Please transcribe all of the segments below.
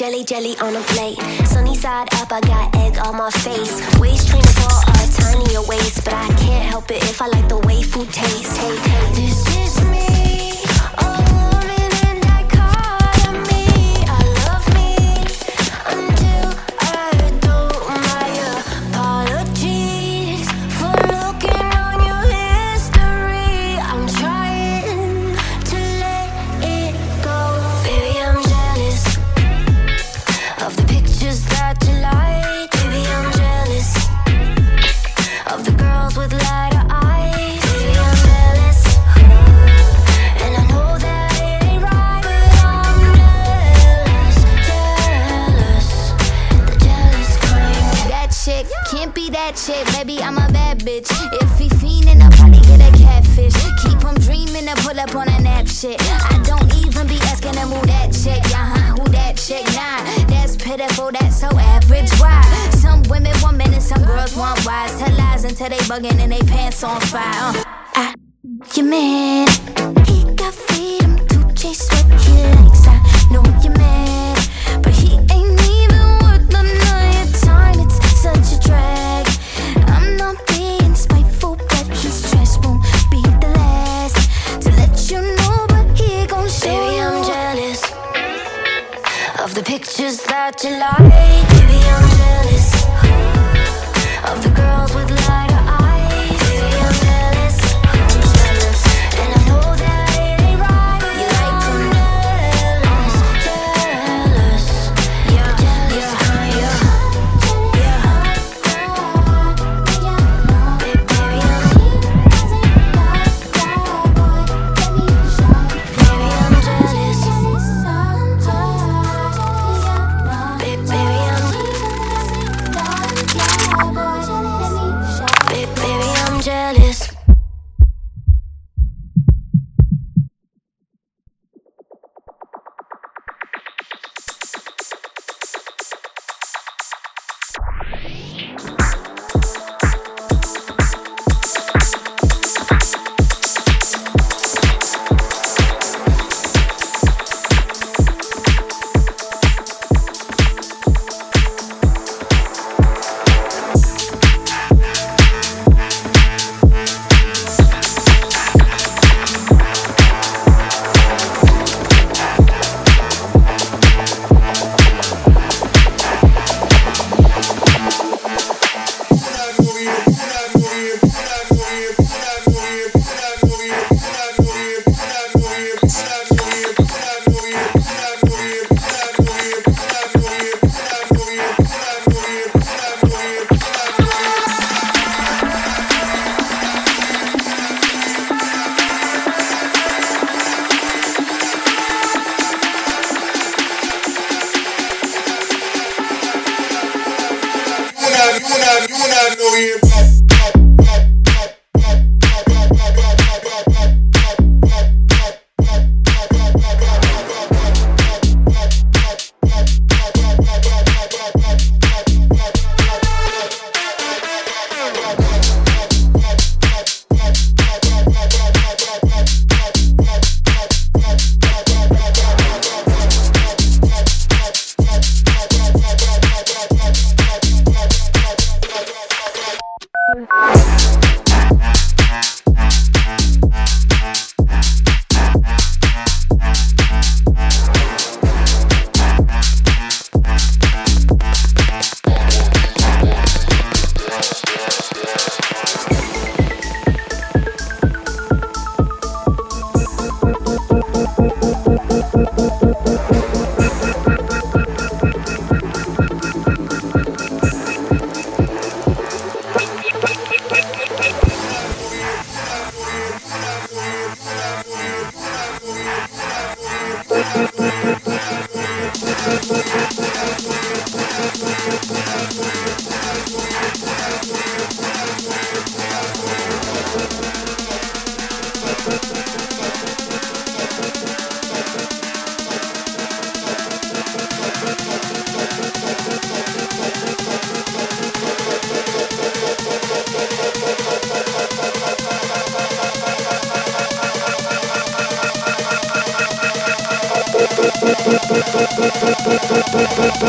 jelly jelly on a plate. Sunny side up, I got egg on my face. July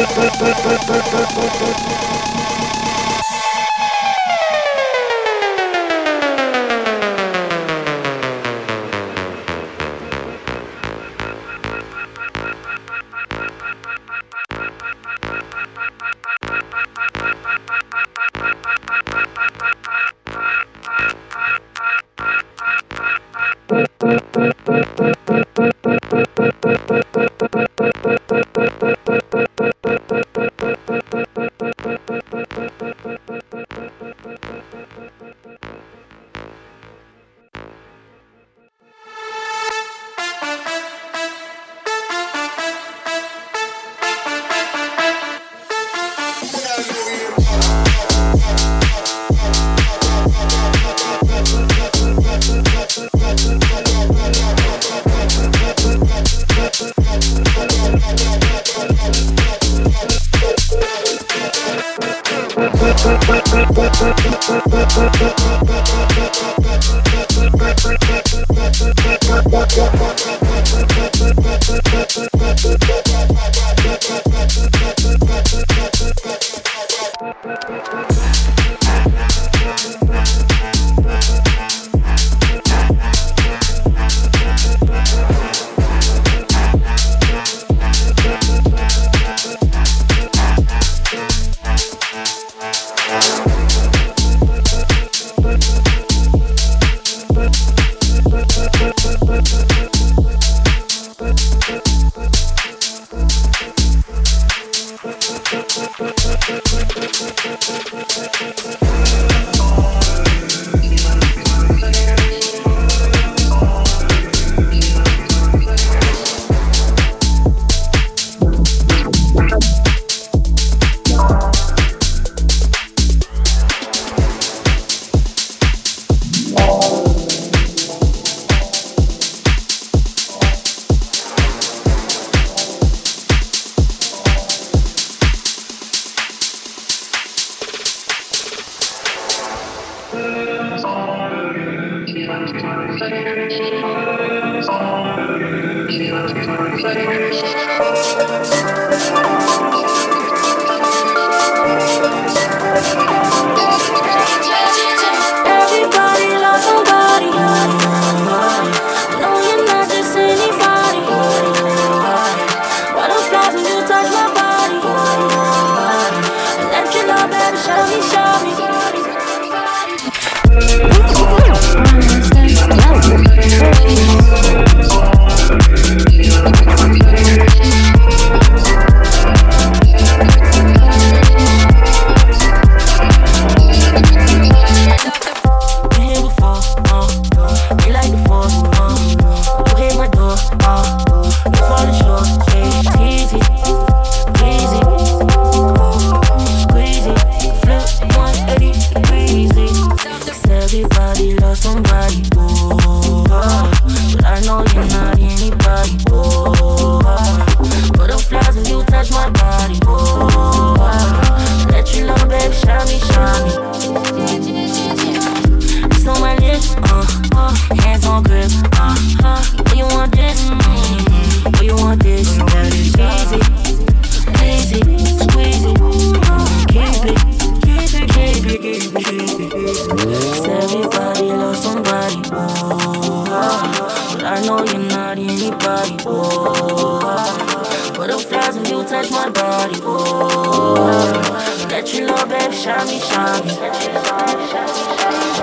フフフフフフ。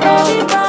Keep on.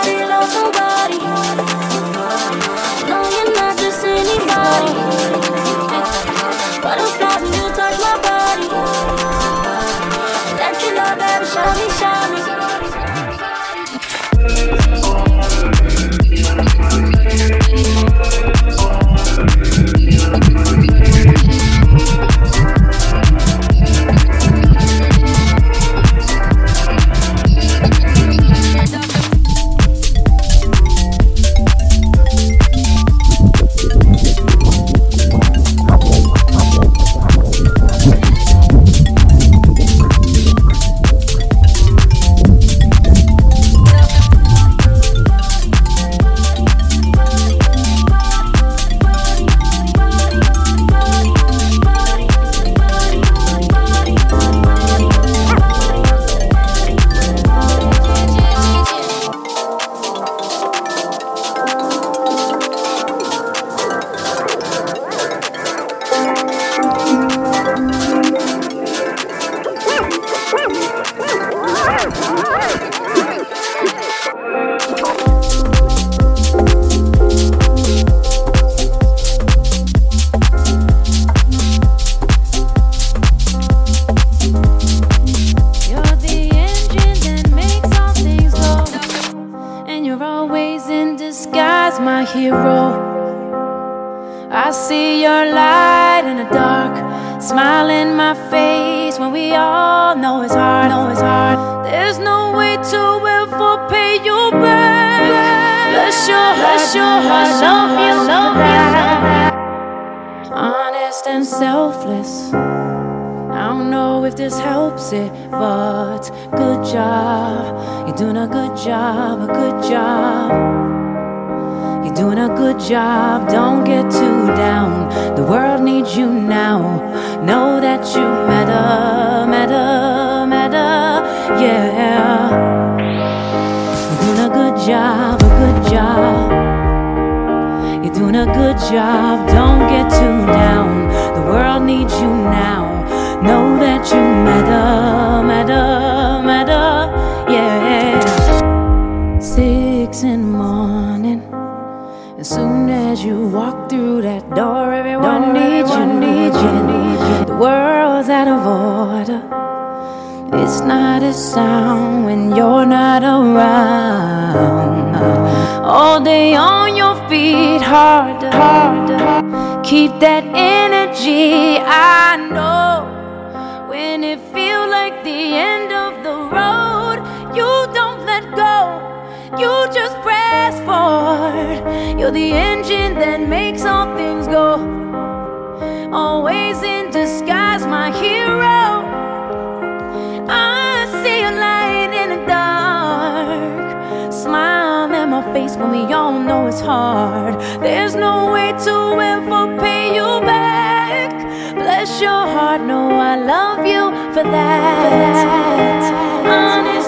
I see your light in the dark, smile in my face when we all know it's hard. Know it's hard. There's no way to ever pay you back. Bless your bless your heart, love you, love you. Honest and selfless. I don't know if this helps it, but good job. You're doing a good job, a good job. Doing a good job, don't get too down. The world needs you now. Know that you matter, matter, matter, yeah. You're doing a good job, a good job. You're doing a good job, don't get too down. The world needs you now. Know that you matter, matter, as you walk through that door, everyone needs you, needs you, needs you. The world's out of order. It's not a sound when you're not around. All day on your feet, hard to, hard to keep that energy. I know You're the engine that makes all things go. Always in disguise, my hero. I see a light in the dark. Smile in my face when we all know it's hard. There's no way to ever pay you back. Bless your heart, know I love you for that. Honest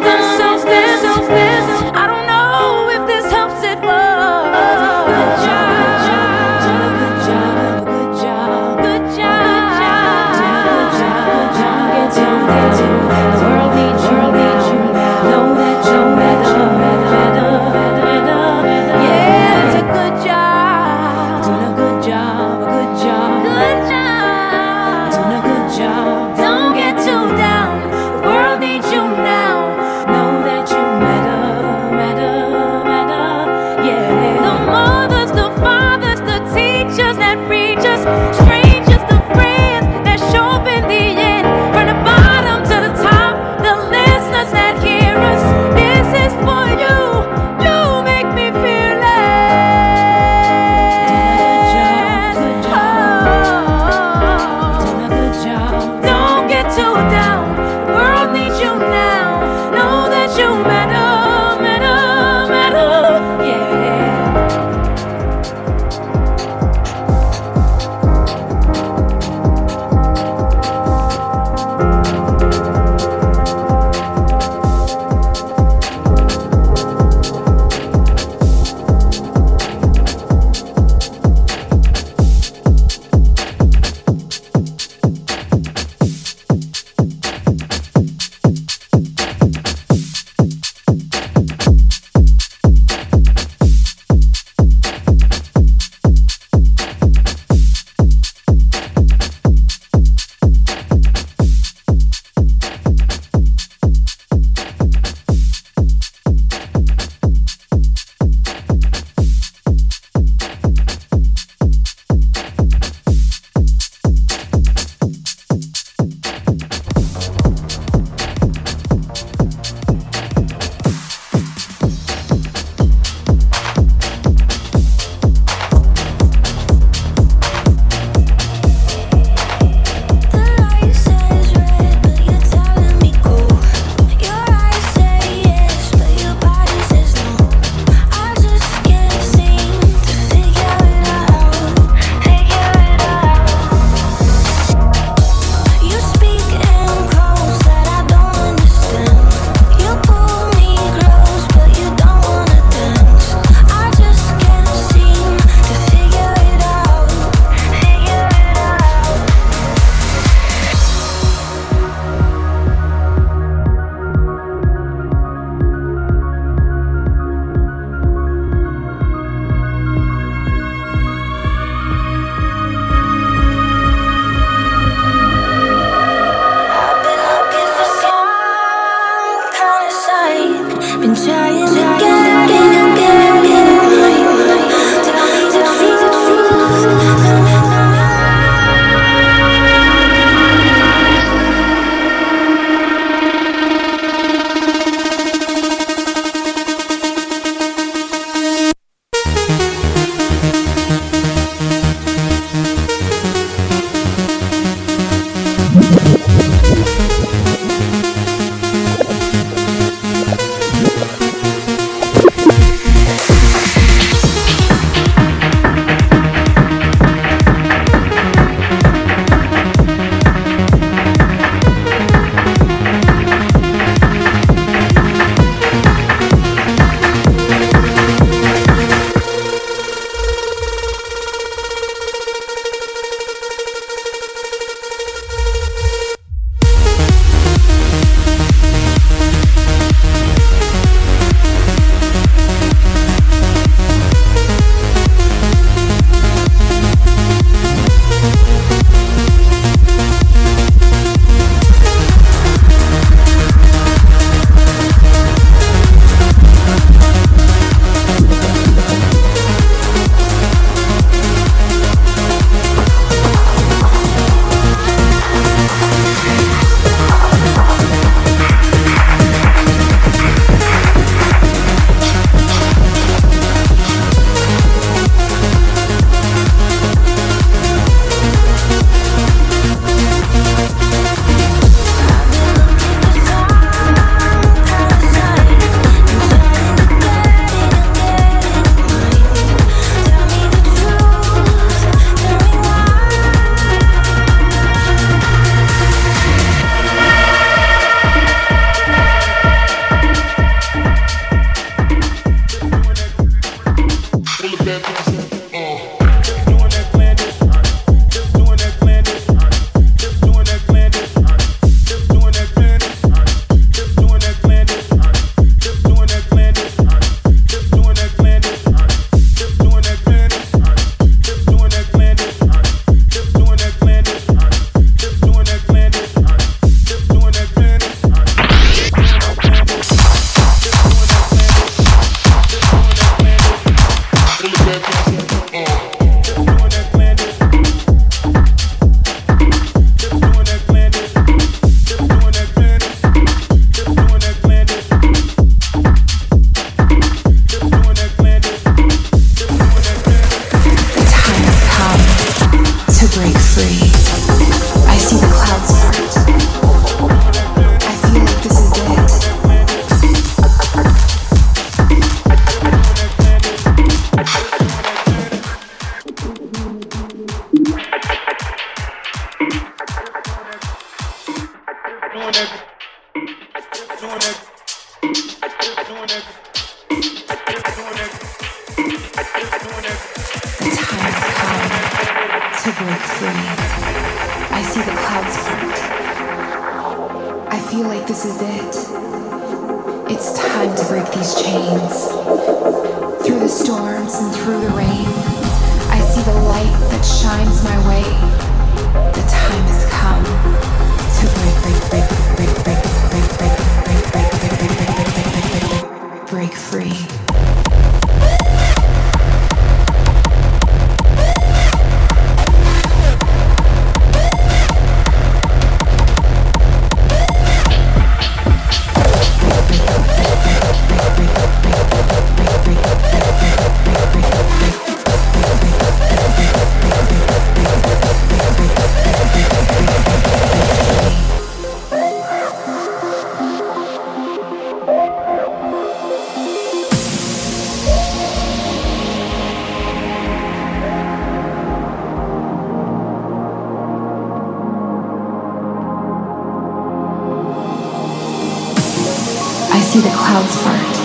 see the clouds part.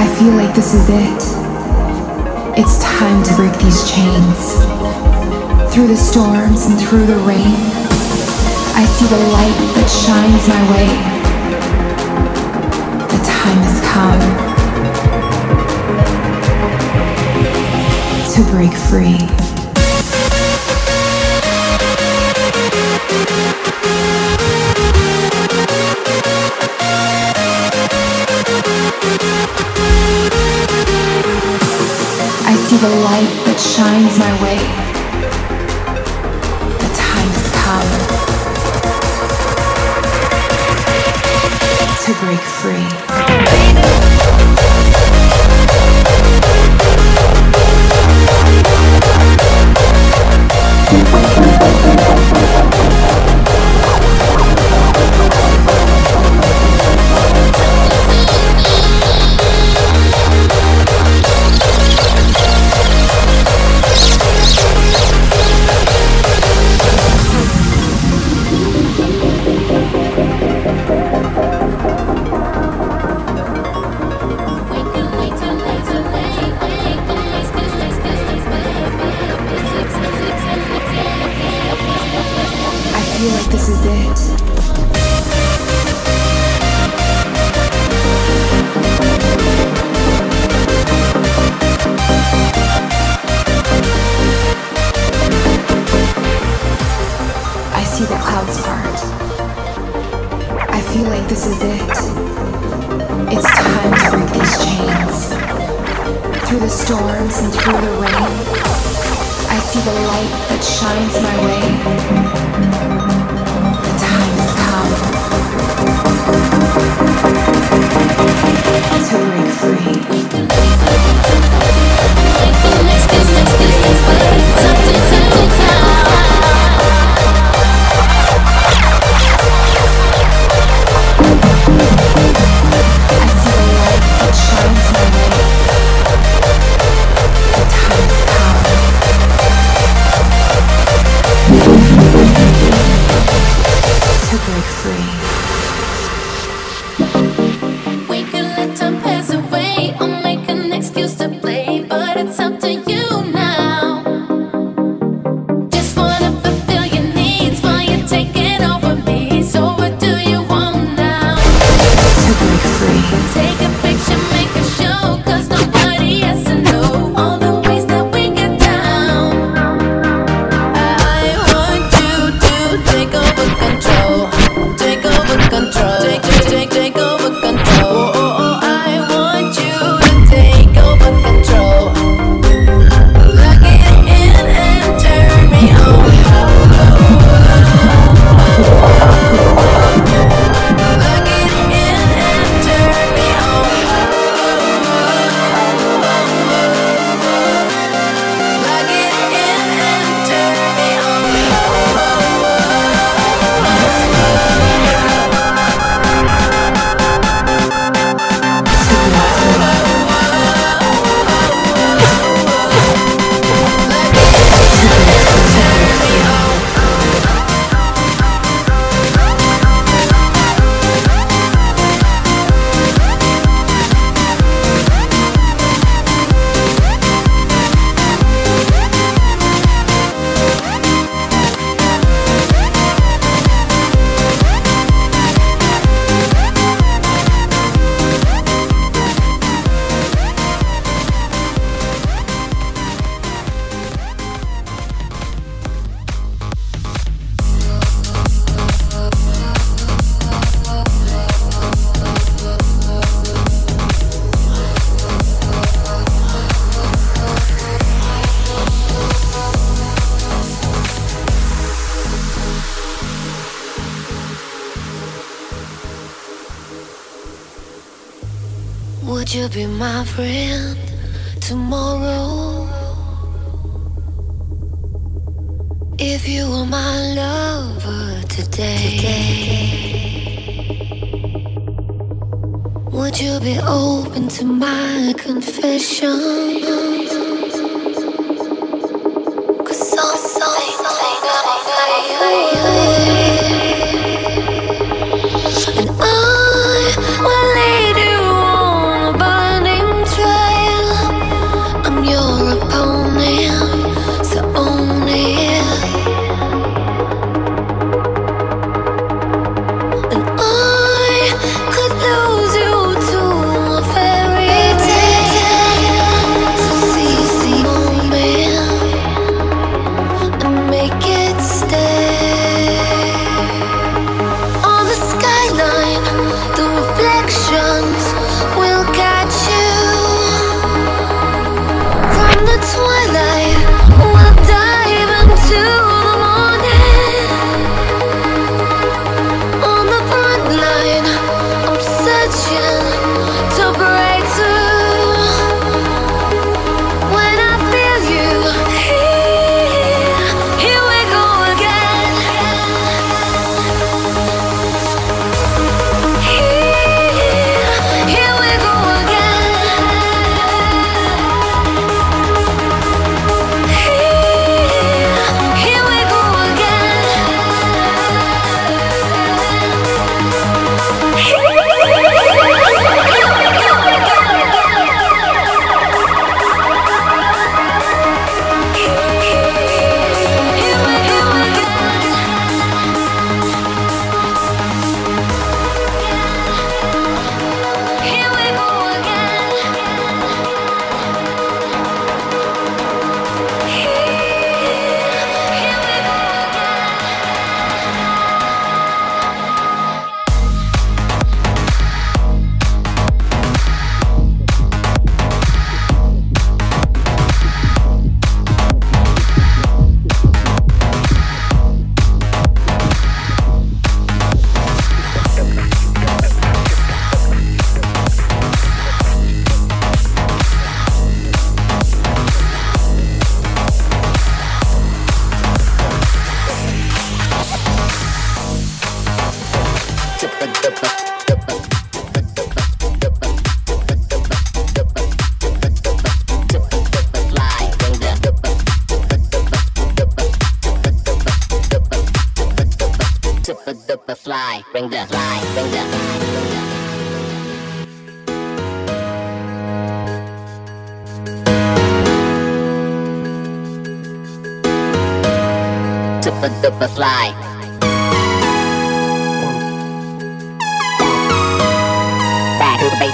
I feel like this is it. It's time to break these chains. Through the storms and through the rain, I see the light that shines my way. The time has come to break free. see the light that shines my way. The time has come to break free. If you were my lover today, would you be open to my confession?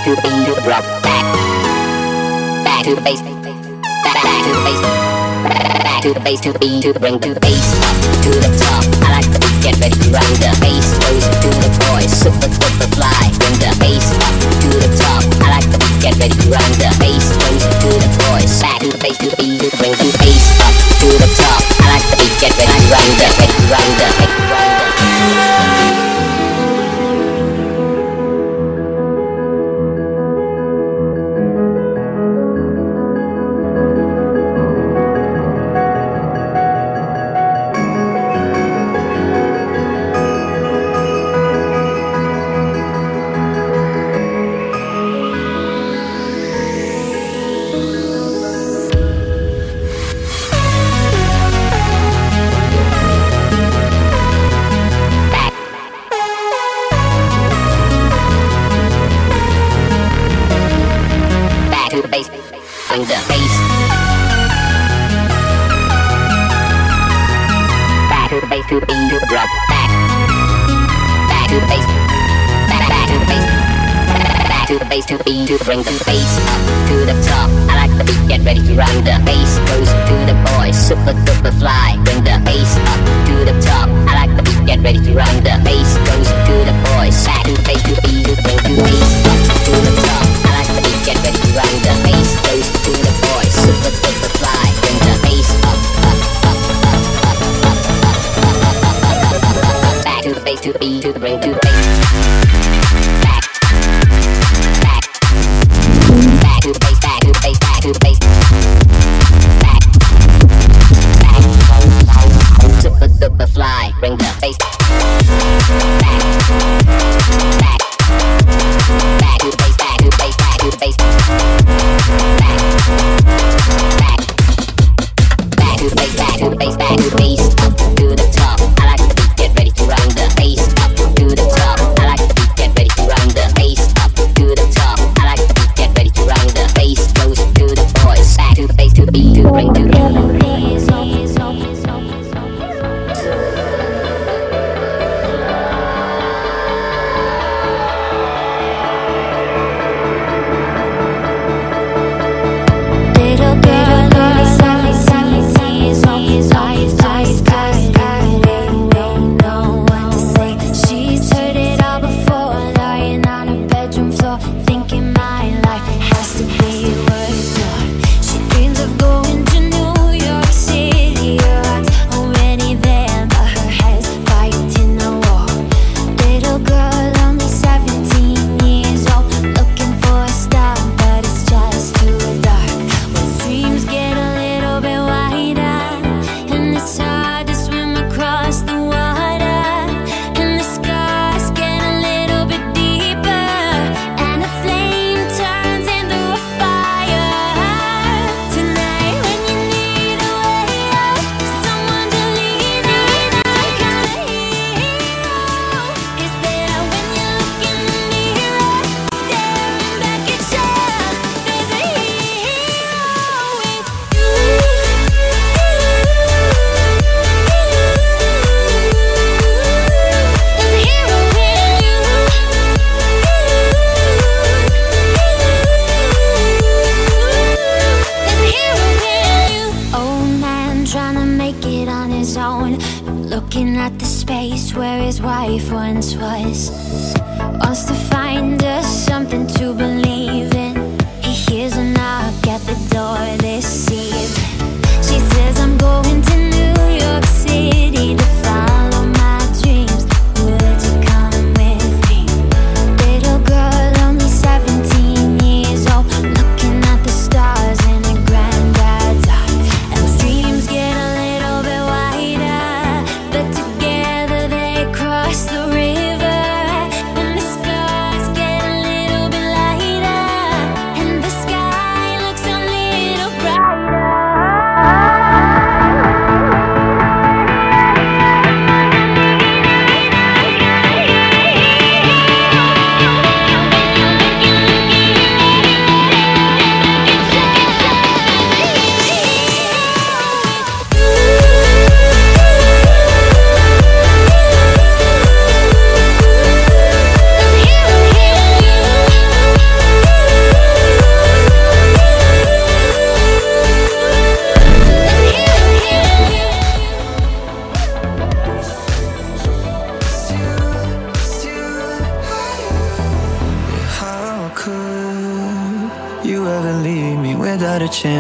to the beat, you rock back, back to the bass, back, back to the bass, back to the bass to the beat to the bring to the bass up to the top. I like the beat, get ready to run the bass goes to the boys, super super fly, bring the bass up to the top. I like the beat, get ready to run the bass goes to the boys, back to the bass to the beat to the rhythm, to the bass up to the top. I like the beat, get ready to run the, ready to run the, ready to run the.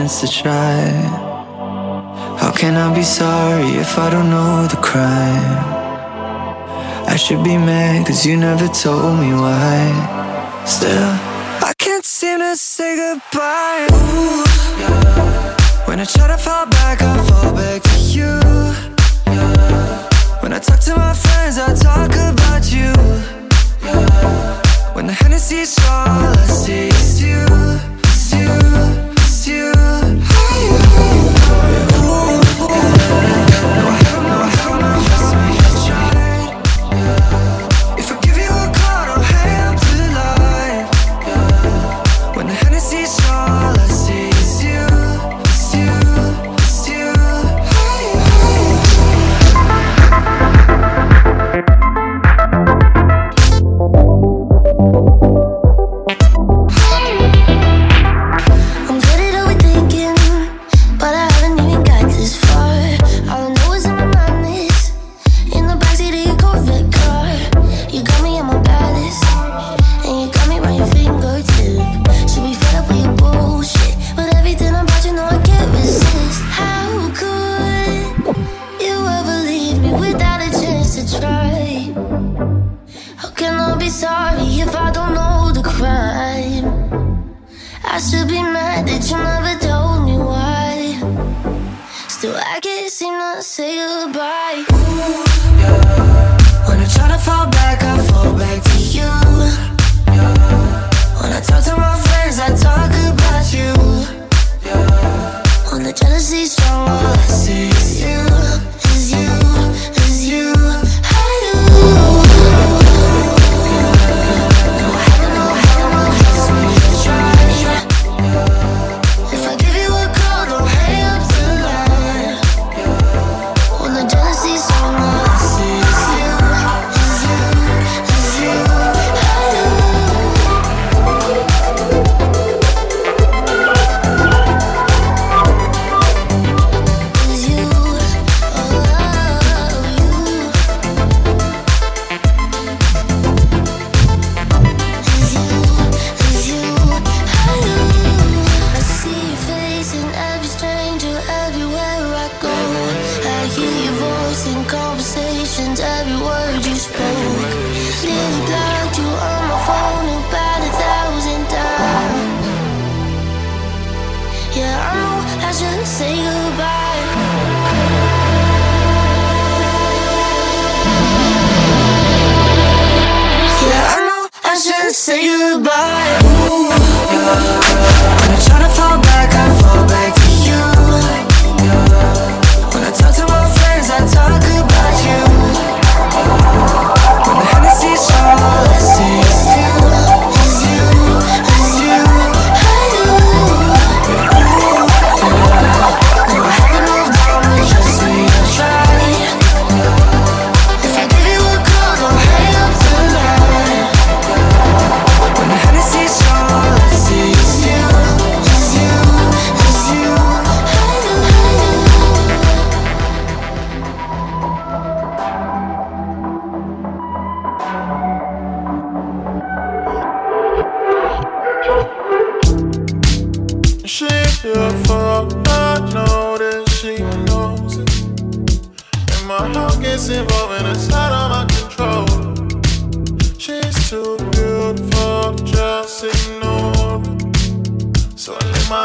To try. How can I be sorry if I don't know the crime? I should be mad cause you never told me why. Still, I can't seem to say goodbye. Ooh. When I try to fall back, I fall back to you. When I talk to my friends, I talk about you. When the Hennessy's all I see is you, it's you it's you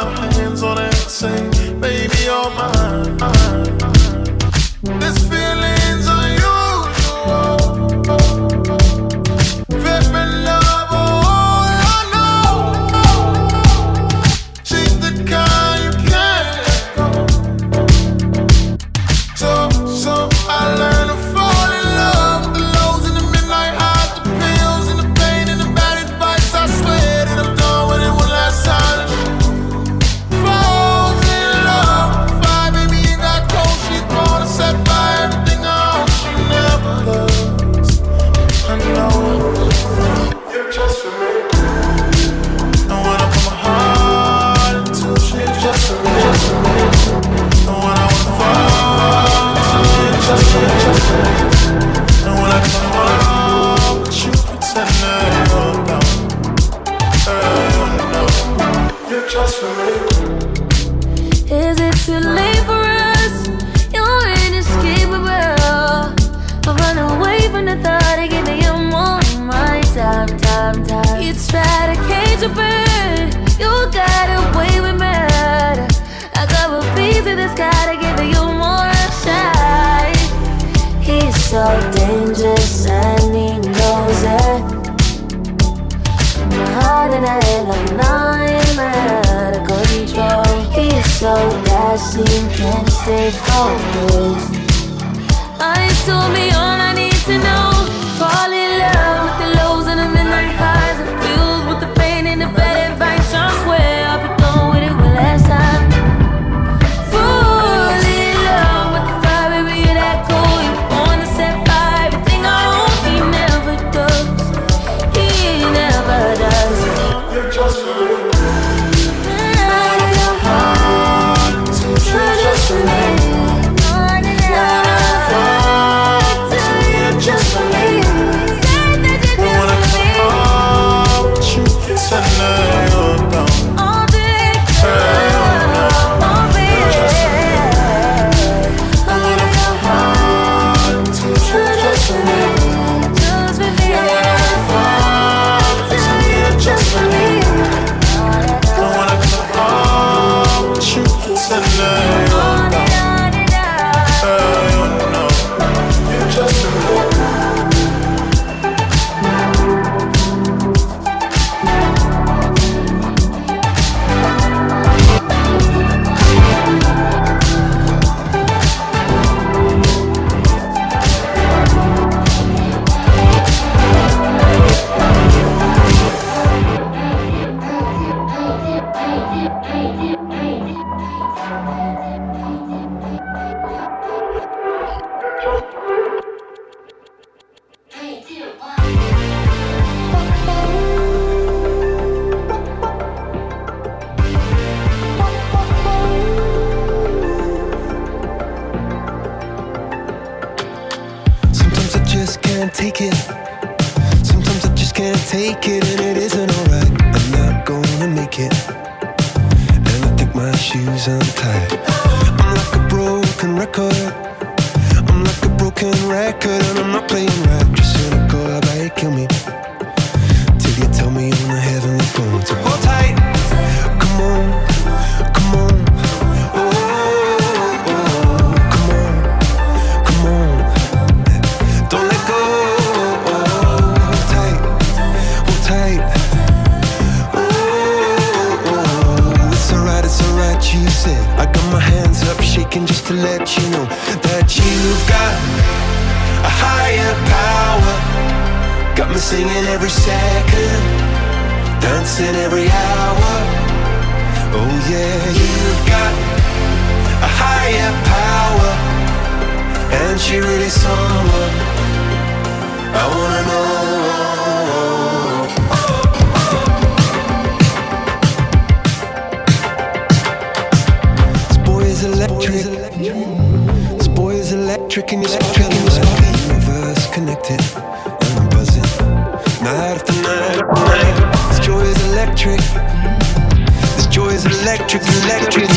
hands on it, say, baby, you're mine. always. I told me all I need to know. Electric, electric.